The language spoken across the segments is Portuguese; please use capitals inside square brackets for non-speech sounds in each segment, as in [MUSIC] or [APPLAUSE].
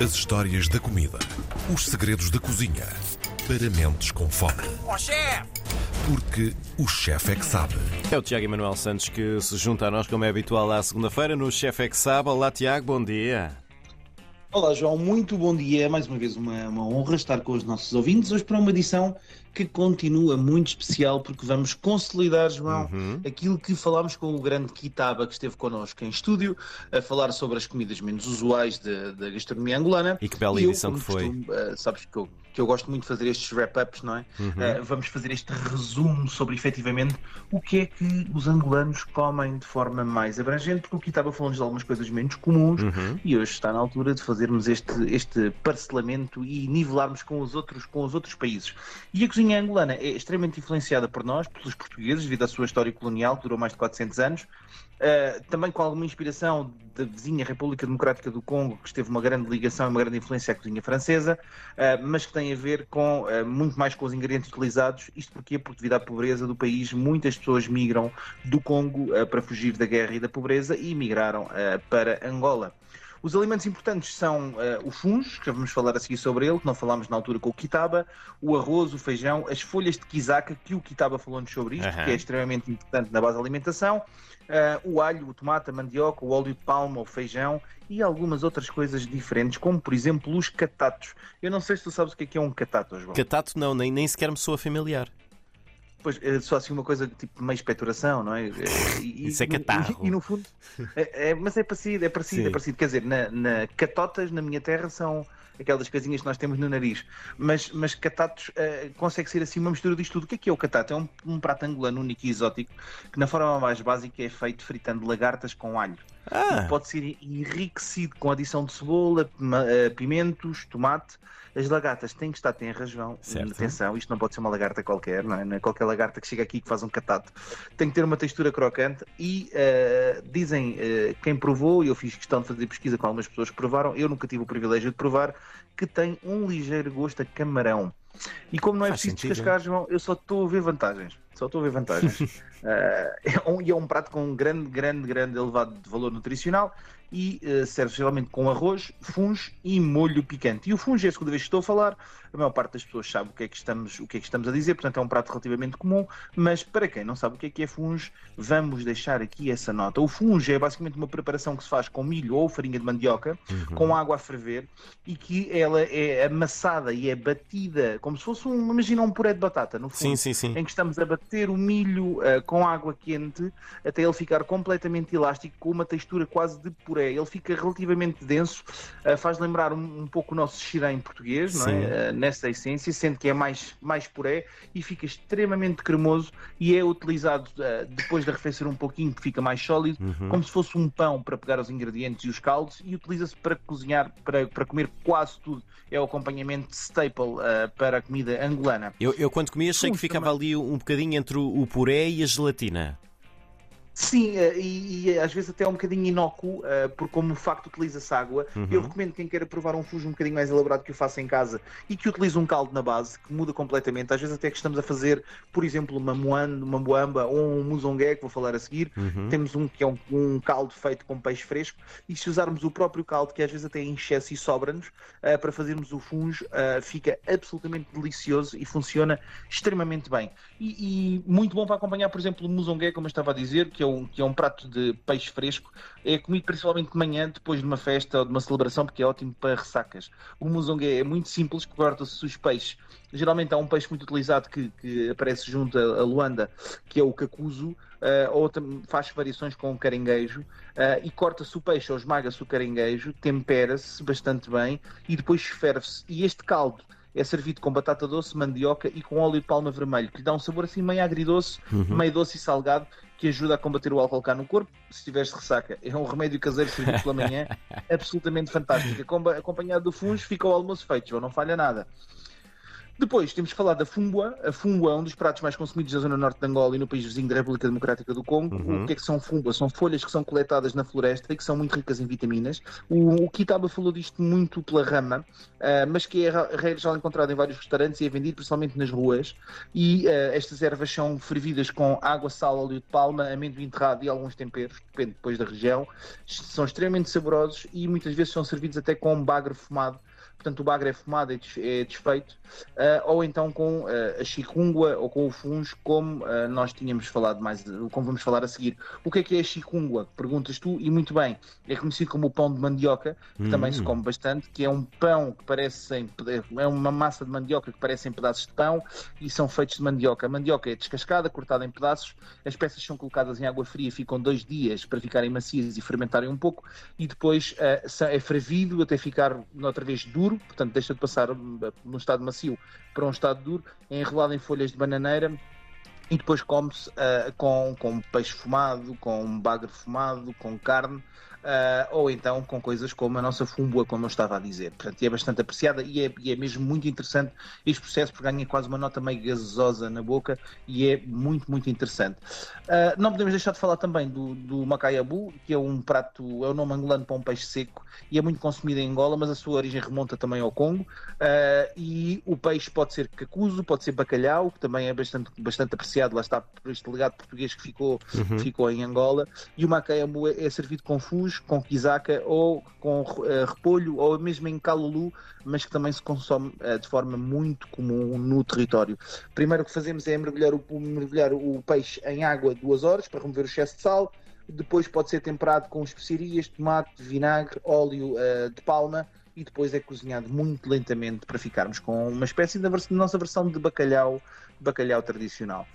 As histórias da comida. Os segredos da cozinha. Para mentes com fome. Ó chefe! Porque o chefe é que sabe. É o Tiago Emanuel Santos que se junta a nós, como é habitual, à segunda-feira, no Chefe é que sabe. Olá, Tiago, bom dia. Olá, João, muito bom dia. Mais uma vez, uma, uma honra estar com os nossos ouvintes. Hoje, para uma edição que continua muito especial, porque vamos consolidar, João, Uhum. aquilo que falámos com o grande Kitaba, que esteve connosco em estúdio, a falar sobre as comidas menos usuais da, gastronomia angolana. E que bela eu, edição como que foi. costumo, eh, sabes que eu, que eu gosto muito de fazer estes wrap-ups, não é? Uhum. Eh, vamos fazer este resumo sobre efetivamente o que é que os angolanos comem de forma mais abrangente, porque o Kitaba falou-nos de algumas coisas menos comuns. Uhum. E hoje está na altura de fazermos este, este parcelamento e nivelarmos com os, outros, com os outros países. E a cozinha angolana é extremamente influenciada por nós, pelos portugueses, devido à sua história colonial, que durou mais de 400 anos. Uh, também com alguma inspiração da vizinha República Democrática do Congo, que esteve uma grande ligação e uma grande influência à cozinha francesa, uh, mas que tem a ver com uh, muito mais com os ingredientes utilizados. Isto porquê? Porque devido à pobreza do país, muitas pessoas migram do Congo para fugir da guerra e da pobreza e migraram para Angola. Os alimentos importantes são uh, o fungo, que já vamos falar a seguir sobre ele, que não falámos na altura com o Kitaba, o arroz, o feijão, as folhas de quizaca, que o Kitaba falou-nos sobre isto, Aham. que é extremamente importante na base da alimentação, uh, o alho, o tomate, a mandioca, o óleo de palma, o feijão e algumas outras coisas diferentes, como por exemplo os catatos. Eu não sei se tu sabes o que é, que é um catato, João. Catato não, nem, nem sequer me soa familiar. Pois, é só assim uma coisa tipo meio expectoração, não é? E- Isso é catarro. E, e no fundo, é, é- mas é parecido, é parecido, Sim. é parecido. Quer dizer, na, na- catotas na minha terra são aquelas casinhas que nós temos no nariz, mas, mas catatos eh, consegue ser assim uma mistura disto tudo. O que é que é o catato? É um, um prato angolano único e exótico que na forma mais básica é feito fritando lagartas com alho. Ah, Pode ser enriquecido com adição de cebola, eh, pimentos, tomate. As lagartas têm que estar tenras, João. Certo. Atenção, isto não pode ser uma lagarta qualquer, não é? Não é qualquer lagarta que chega aqui que faz um catato. Tem que ter uma textura crocante e eh, dizem eh, quem provou, e eu fiz questão de fazer pesquisa com algumas pessoas que provaram, eu nunca tive o privilégio de provar, que tem um ligeiro gosto a camarão. E como não é Faz preciso sentido. descascar, João, eu só estou a ver vantagens. Só estou a ver vantagens. [LAUGHS] Eh, é um- e é um prato com um grande, grande, grande elevado de valor nutricional e eh, serve geralmente com arroz, funge e molho picante. E o funge é a segunda vez que estou a falar. A maior parte das pessoas sabe o que é que estamos, o que é que estamos a dizer, portanto é um prato relativamente comum, mas para quem não sabe o que é que é funge, vamos deixar aqui essa nota. O funge é basicamente uma preparação que se faz com milho ou farinha de mandioca, Uhum. com água a ferver e que ela é amassada e é batida como se fosse um, imagina um puré de batata, no fundo sim, sim, sim. em que estamos a bater o milho ah, com água quente até ele ficar completamente elástico, com uma textura quase de puré. Ele fica relativamente denso, ah, faz lembrar um, um pouco o nosso xirém português, não é? Ah, nessa essência, sendo que é mais, mais puré e fica extremamente cremoso e é utilizado ah, depois de arrefecer um pouquinho, que fica mais sólido, Uhum. como se fosse um pão para pegar os ingredientes e os caldos e utiliza-se para cozinhar, para, para comer quase tudo. É o acompanhamento staple ah, para a comida angolana. Eu, eu quando comia achei que Funge ficava ali um bocadinho entre o, o puré e a gelatina. Sim, eh, e, e às vezes até é um bocadinho inócuo, eh, por como o facto utiliza-se água. Uhum. Eu recomendo quem queira provar um fujo um bocadinho mais elaborado que o faça em casa e que utilize um caldo na base, que muda completamente. Às vezes até que estamos a fazer, por exemplo, uma moanda, uma moamba ou um musongué, que vou falar a seguir. Uhum. Temos um que é um, um caldo feito com peixe fresco e se usarmos o próprio caldo, que às vezes até é em excesso e sobra-nos, eh, para fazermos o fungo, eh, fica absolutamente delicioso e funciona extremamente bem. E, e muito bom para acompanhar, por exemplo, o musongué, como eu estava a dizer, que é um, que é um prato de peixe fresco. É comido principalmente de manhã, depois de uma festa ou de uma celebração, porque é ótimo para ressacas. O musongué é muito simples, corta-se os peixes. Geralmente há um peixe muito utilizado que, que aparece junto a, a Luanda, que é o cacuzo, eh, ou faz variações com o caranguejo, eh, e corta-se o peixe ou esmaga-se o caranguejo, tempera-se bastante bem e depois ferve-se. E este caldo é servido com batata doce, mandioca e com óleo de palma vermelho, que lhe dá um sabor assim meio agridoce, meio doce e salgado, que ajuda a combater o álcool cá no corpo, se tiveres ressaca. É um remédio caseiro servido pela manhã, [LAUGHS] absolutamente fantástico. Acompa- Acompanhado do fungo, fica o almoço feito, João, não falha nada. Depois temos que falar da fungua. A fungua é um dos pratos mais consumidos da zona norte de Angola e no país vizinho da República Democrática do Congo. Uhum. O que é que são fungua? São folhas que são coletadas na floresta e que são muito ricas em vitaminas. O, o Kitaba falou disto muito pela rama, uh, mas que é já encontrado em vários restaurantes e é vendido principalmente nas ruas. E uh, estas ervas são fervidas com água, sal, óleo de palma, amendoim enterrado e alguns temperos, depende depois da região. São extremamente saborosos e muitas vezes são servidos até com bagre fumado portanto o bagre é fumado, é desfeito, uh, ou então com uh, a chicungua ou com o fungo, como uh, nós tínhamos falado mais, como vamos falar a seguir. O que é que é a chicungua? Perguntas tu, e muito bem, é conhecido como o pão de mandioca, que hum. também se come bastante, que é um pão que parece em, é uma massa de mandioca que parece em pedaços de pão e são feitos de mandioca. A mandioca é descascada, cortada em pedaços, as peças são colocadas em água fria, ficam dois dias para ficarem macias e fermentarem um pouco, e depois é fervido até ficar outra vez duro duro, portanto deixa de passar no estado macio para um estado duro, é enrolado em folhas de bananeira e depois come-se uh, com, com peixe fumado, com bagre fumado, com carne uh, ou então com coisas como a nossa fumbua, como eu estava a dizer. Portanto, é bastante apreciada e é, e é mesmo muito interessante este processo, porque ganha quase uma nota meio gasosa na boca e é muito, muito interessante. Uh, não podemos deixar de falar também do, do macaiabu, que é um prato, é o nome angolano para um peixe seco e é muito consumido em Angola, mas a sua origem remonta também ao Congo. Uh, e o peixe pode ser cacuzo, pode ser bacalhau, que também é bastante, bastante apreciado, lá está por este legado português que ficou, uhum. ficou em Angola. E o macaiabu é, é servido com com quizaca ou com uh, repolho ou mesmo em calulu, mas que também se consome uh, de forma muito comum no território. Primeiro o que fazemos é mergulhar o, mergulhar o peixe em água duas horas para remover o excesso de sal. Depois pode ser temperado com especiarias, tomate, vinagre, óleo uh, de palma e depois é cozinhado muito lentamente para ficarmos com uma espécie da nossa versão de bacalhau, bacalhau tradicional.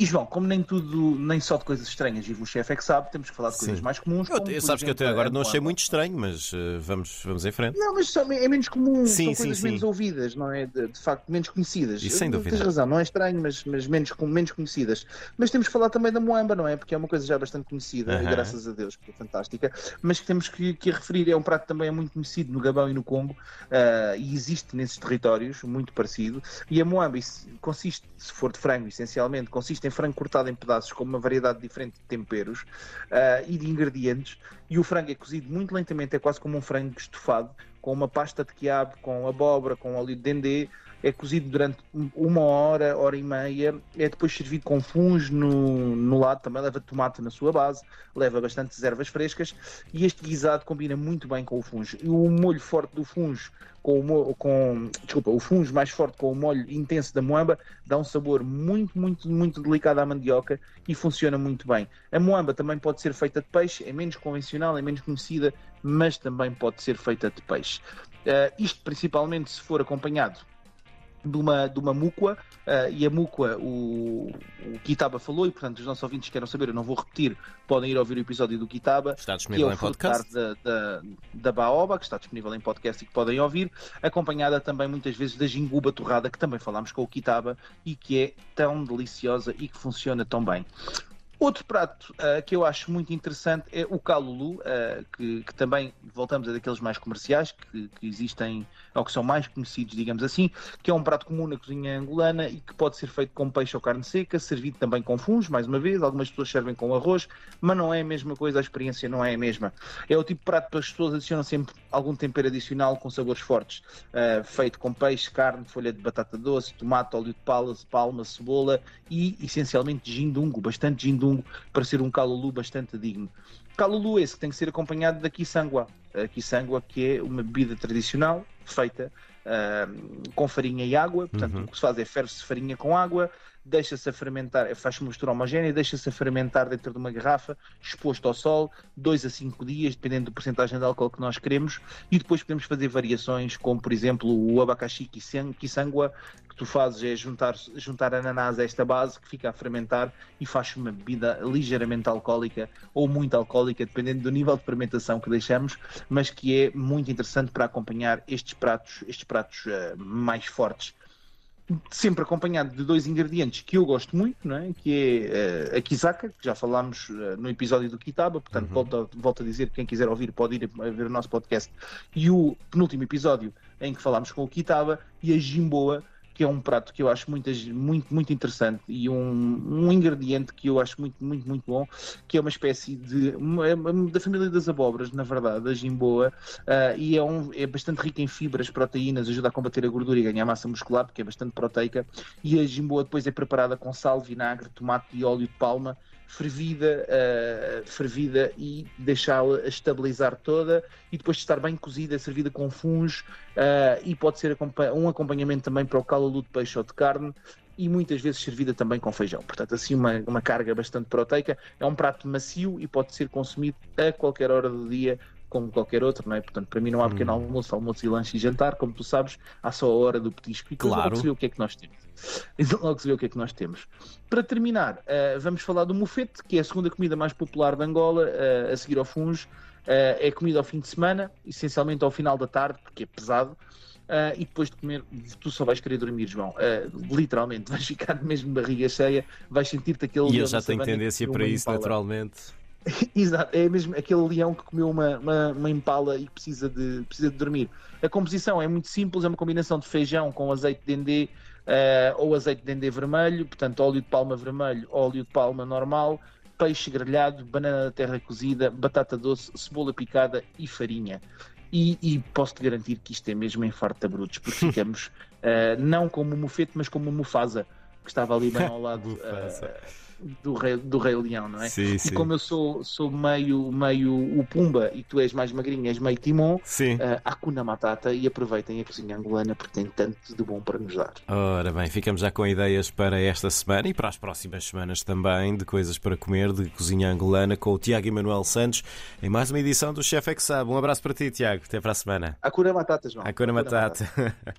E João, como nem tudo, nem só de coisas estranhas e o chefe é que sabe, temos que falar de coisas Sim. mais comuns. Eu, como, sabes exemplo, que eu até agora não achei muito estranho, mas uh, vamos, vamos em frente. Não, mas é menos comum, sim, são coisas sim, menos ouvidas, não é? De, de, facto, menos conhecidas. E sem dúvida. Tens razão, não é estranho, mas, mas menos, menos conhecidas. Mas temos que falar também da Moamba, não é? Porque é uma coisa já bastante conhecida, uh -huh. e graças a Deus, que é fantástica. Mas que temos que, que referir, é um prato também é muito conhecido no Gabão e no Congo, uh, e existe nesses territórios, muito parecido. E a Moamba consiste, se for de frango, essencialmente, consiste em frango cortado em pedaços com uma variedade diferente de temperos uh, e de ingredientes. E o frango é cozido muito lentamente, é quase como um frango estofado, com uma pasta de quiabo, com abóbora, com óleo de dendê. É cozido durante uma hora, hora e meia. É depois servido com fungos no, no lado, também leva tomate na sua base, leva bastante ervas frescas. E este guisado combina muito bem com o fungo. E o molho forte do fungo com o, com, desculpa, o fungo mais forte com o molho intenso da moamba dá um sabor muito, muito, muito delicado à mandioca e funciona muito bem. A moamba também pode ser feita de peixe, é menos convencional, é menos conhecida, mas também pode ser feita de peixe. Uh, isto principalmente se for acompanhado de uma, de uma mucua, uh, e a mucua o, o Kitaba falou, e portanto os nossos ouvintes querem saber, eu não vou repetir, podem ir ouvir o episódio do Kitaba, está disponível que é o em podcast. Da, da, da Baoba, que está disponível em podcast e que podem ouvir, acompanhada também muitas vezes da jinguba torrada, que também falámos com o Kitaba, e que é tão deliciosa e que funciona tão bem. Outro prato uh, que eu acho muito interessante é o calulu, uh, que, que, também voltamos a daqueles mais comerciais que, que, existem, ou que são mais conhecidos, digamos assim, que é um prato comum na cozinha angolana e que pode ser feito com peixe ou carne seca, servido também com fungos, mais uma vez, algumas pessoas servem com arroz, mas não é a mesma coisa, a experiência não é a mesma. É o tipo de prato que as pessoas adicionam sempre algum tempero adicional com sabores fortes, uh, feito com peixe, carne, folha de batata doce, tomate, óleo de palma, palma, cebola e essencialmente gindungo, bastante gindungo para ser um calulu bastante digno. Calulu esse que tem que ser acompanhado da quiçangua. A quiçangua que é uma bebida tradicional feita uh, com farinha e água. Portanto, uhum. o que se faz é ferve-se farinha com água, deixa-se a fermentar, uma mistura homogénea, deixa-se a fermentar dentro de uma garrafa, exposto ao sol, 2 a 5 dias, dependendo da porcentagem de álcool que nós queremos, e depois podemos fazer variações, como por exemplo o abacaxi quiçangua, que tu fazes é juntar, juntar ananás a esta base, que fica a fermentar e faz uma bebida ligeiramente alcoólica ou muito alcoólica, dependendo do nível de fermentação que deixamos, mas que é muito interessante para acompanhar estes pratos, estes pratos uh, mais fortes. Sempre acompanhado de dois ingredientes que eu gosto muito, não é? que é uh, a Kizaka, que já falámos uh, no episódio do Kitaba, portanto, uhum. volto, volto a dizer, quem quiser ouvir pode ir a ver o nosso podcast, e o penúltimo episódio em que falámos com o Kitaba, e a Jimboa, que é um prato que eu acho muito, muito, muito interessante e um, um ingrediente que eu acho muito, muito, muito bom, que é uma espécie de. Da família das abóboras, na verdade, a jimboa, uh, e é, um, é bastante rica em fibras, proteínas, ajuda a combater a gordura e ganhar massa muscular, porque é bastante proteica. E a jimboa depois é preparada com sal, vinagre, tomate e óleo de palma fervida, uh, fervida e deixá-la estabilizar toda e depois de estar bem cozida, servida com fungos uh, e pode ser um acompanhamento também para o caldo de peixe ou de carne e muitas vezes servida também com feijão. Portanto, assim uma, uma carga bastante proteica. É um prato macio e pode ser consumido a qualquer hora do dia como qualquer outro, não é? Portanto, para mim não há pequeno hum. almoço, almoço e lanche e jantar, como tu sabes, há só a hora do petisco e claro. logo se vê o que é que nós temos. [LAUGHS] Então logo se vê o que é que nós temos. Para terminar, uh, vamos falar do mufete, que é a segunda comida mais popular de Angola, uh, a seguir ao funge. Uh, é comida ao fim de semana, essencialmente ao final da tarde, porque é pesado. Uh, e depois de comer, tu só vais querer dormir, João. Uh, literalmente, [LAUGHS] vais ficar mesmo barriga cheia, vais sentir-te aquele. E eu já tenho tendência para isso, naturalmente. [LAUGHS] Exato, é mesmo aquele leão que comeu uma, uma, uma, impala e precisa de, precisa de dormir. A composição é muito simples, é uma combinação de feijão com azeite de dendê uh, ou azeite de dendê vermelho, portanto, óleo de palma vermelho, óleo de palma normal, peixe grelhado, banana da terra cozida, batata doce, cebola picada e farinha. E, e posso-te garantir que isto é mesmo em farta brutos, porque [LAUGHS] ficamos uh, não como o mufete, mas como o Mufasa, que estava ali bem ao lado. Uh, do rei, do rei Leão, não é? Sim, e sim. como eu sou, sou meio, meio o Pumba e tu és mais magrinho, és meio Timon, sim. Uh, Matata e aproveitem a cozinha angolana porque tem tanto de bom para nos dar. Ora bem, ficamos já com ideias para esta semana e para as próximas semanas também de coisas para comer de cozinha angolana com o Tiago Emanuel Santos em mais uma edição do Chef é que Sabe. Um abraço para ti, Tiago. Até para a semana. Akuna Matata, João. Akuna Matata. Matata. [LAUGHS]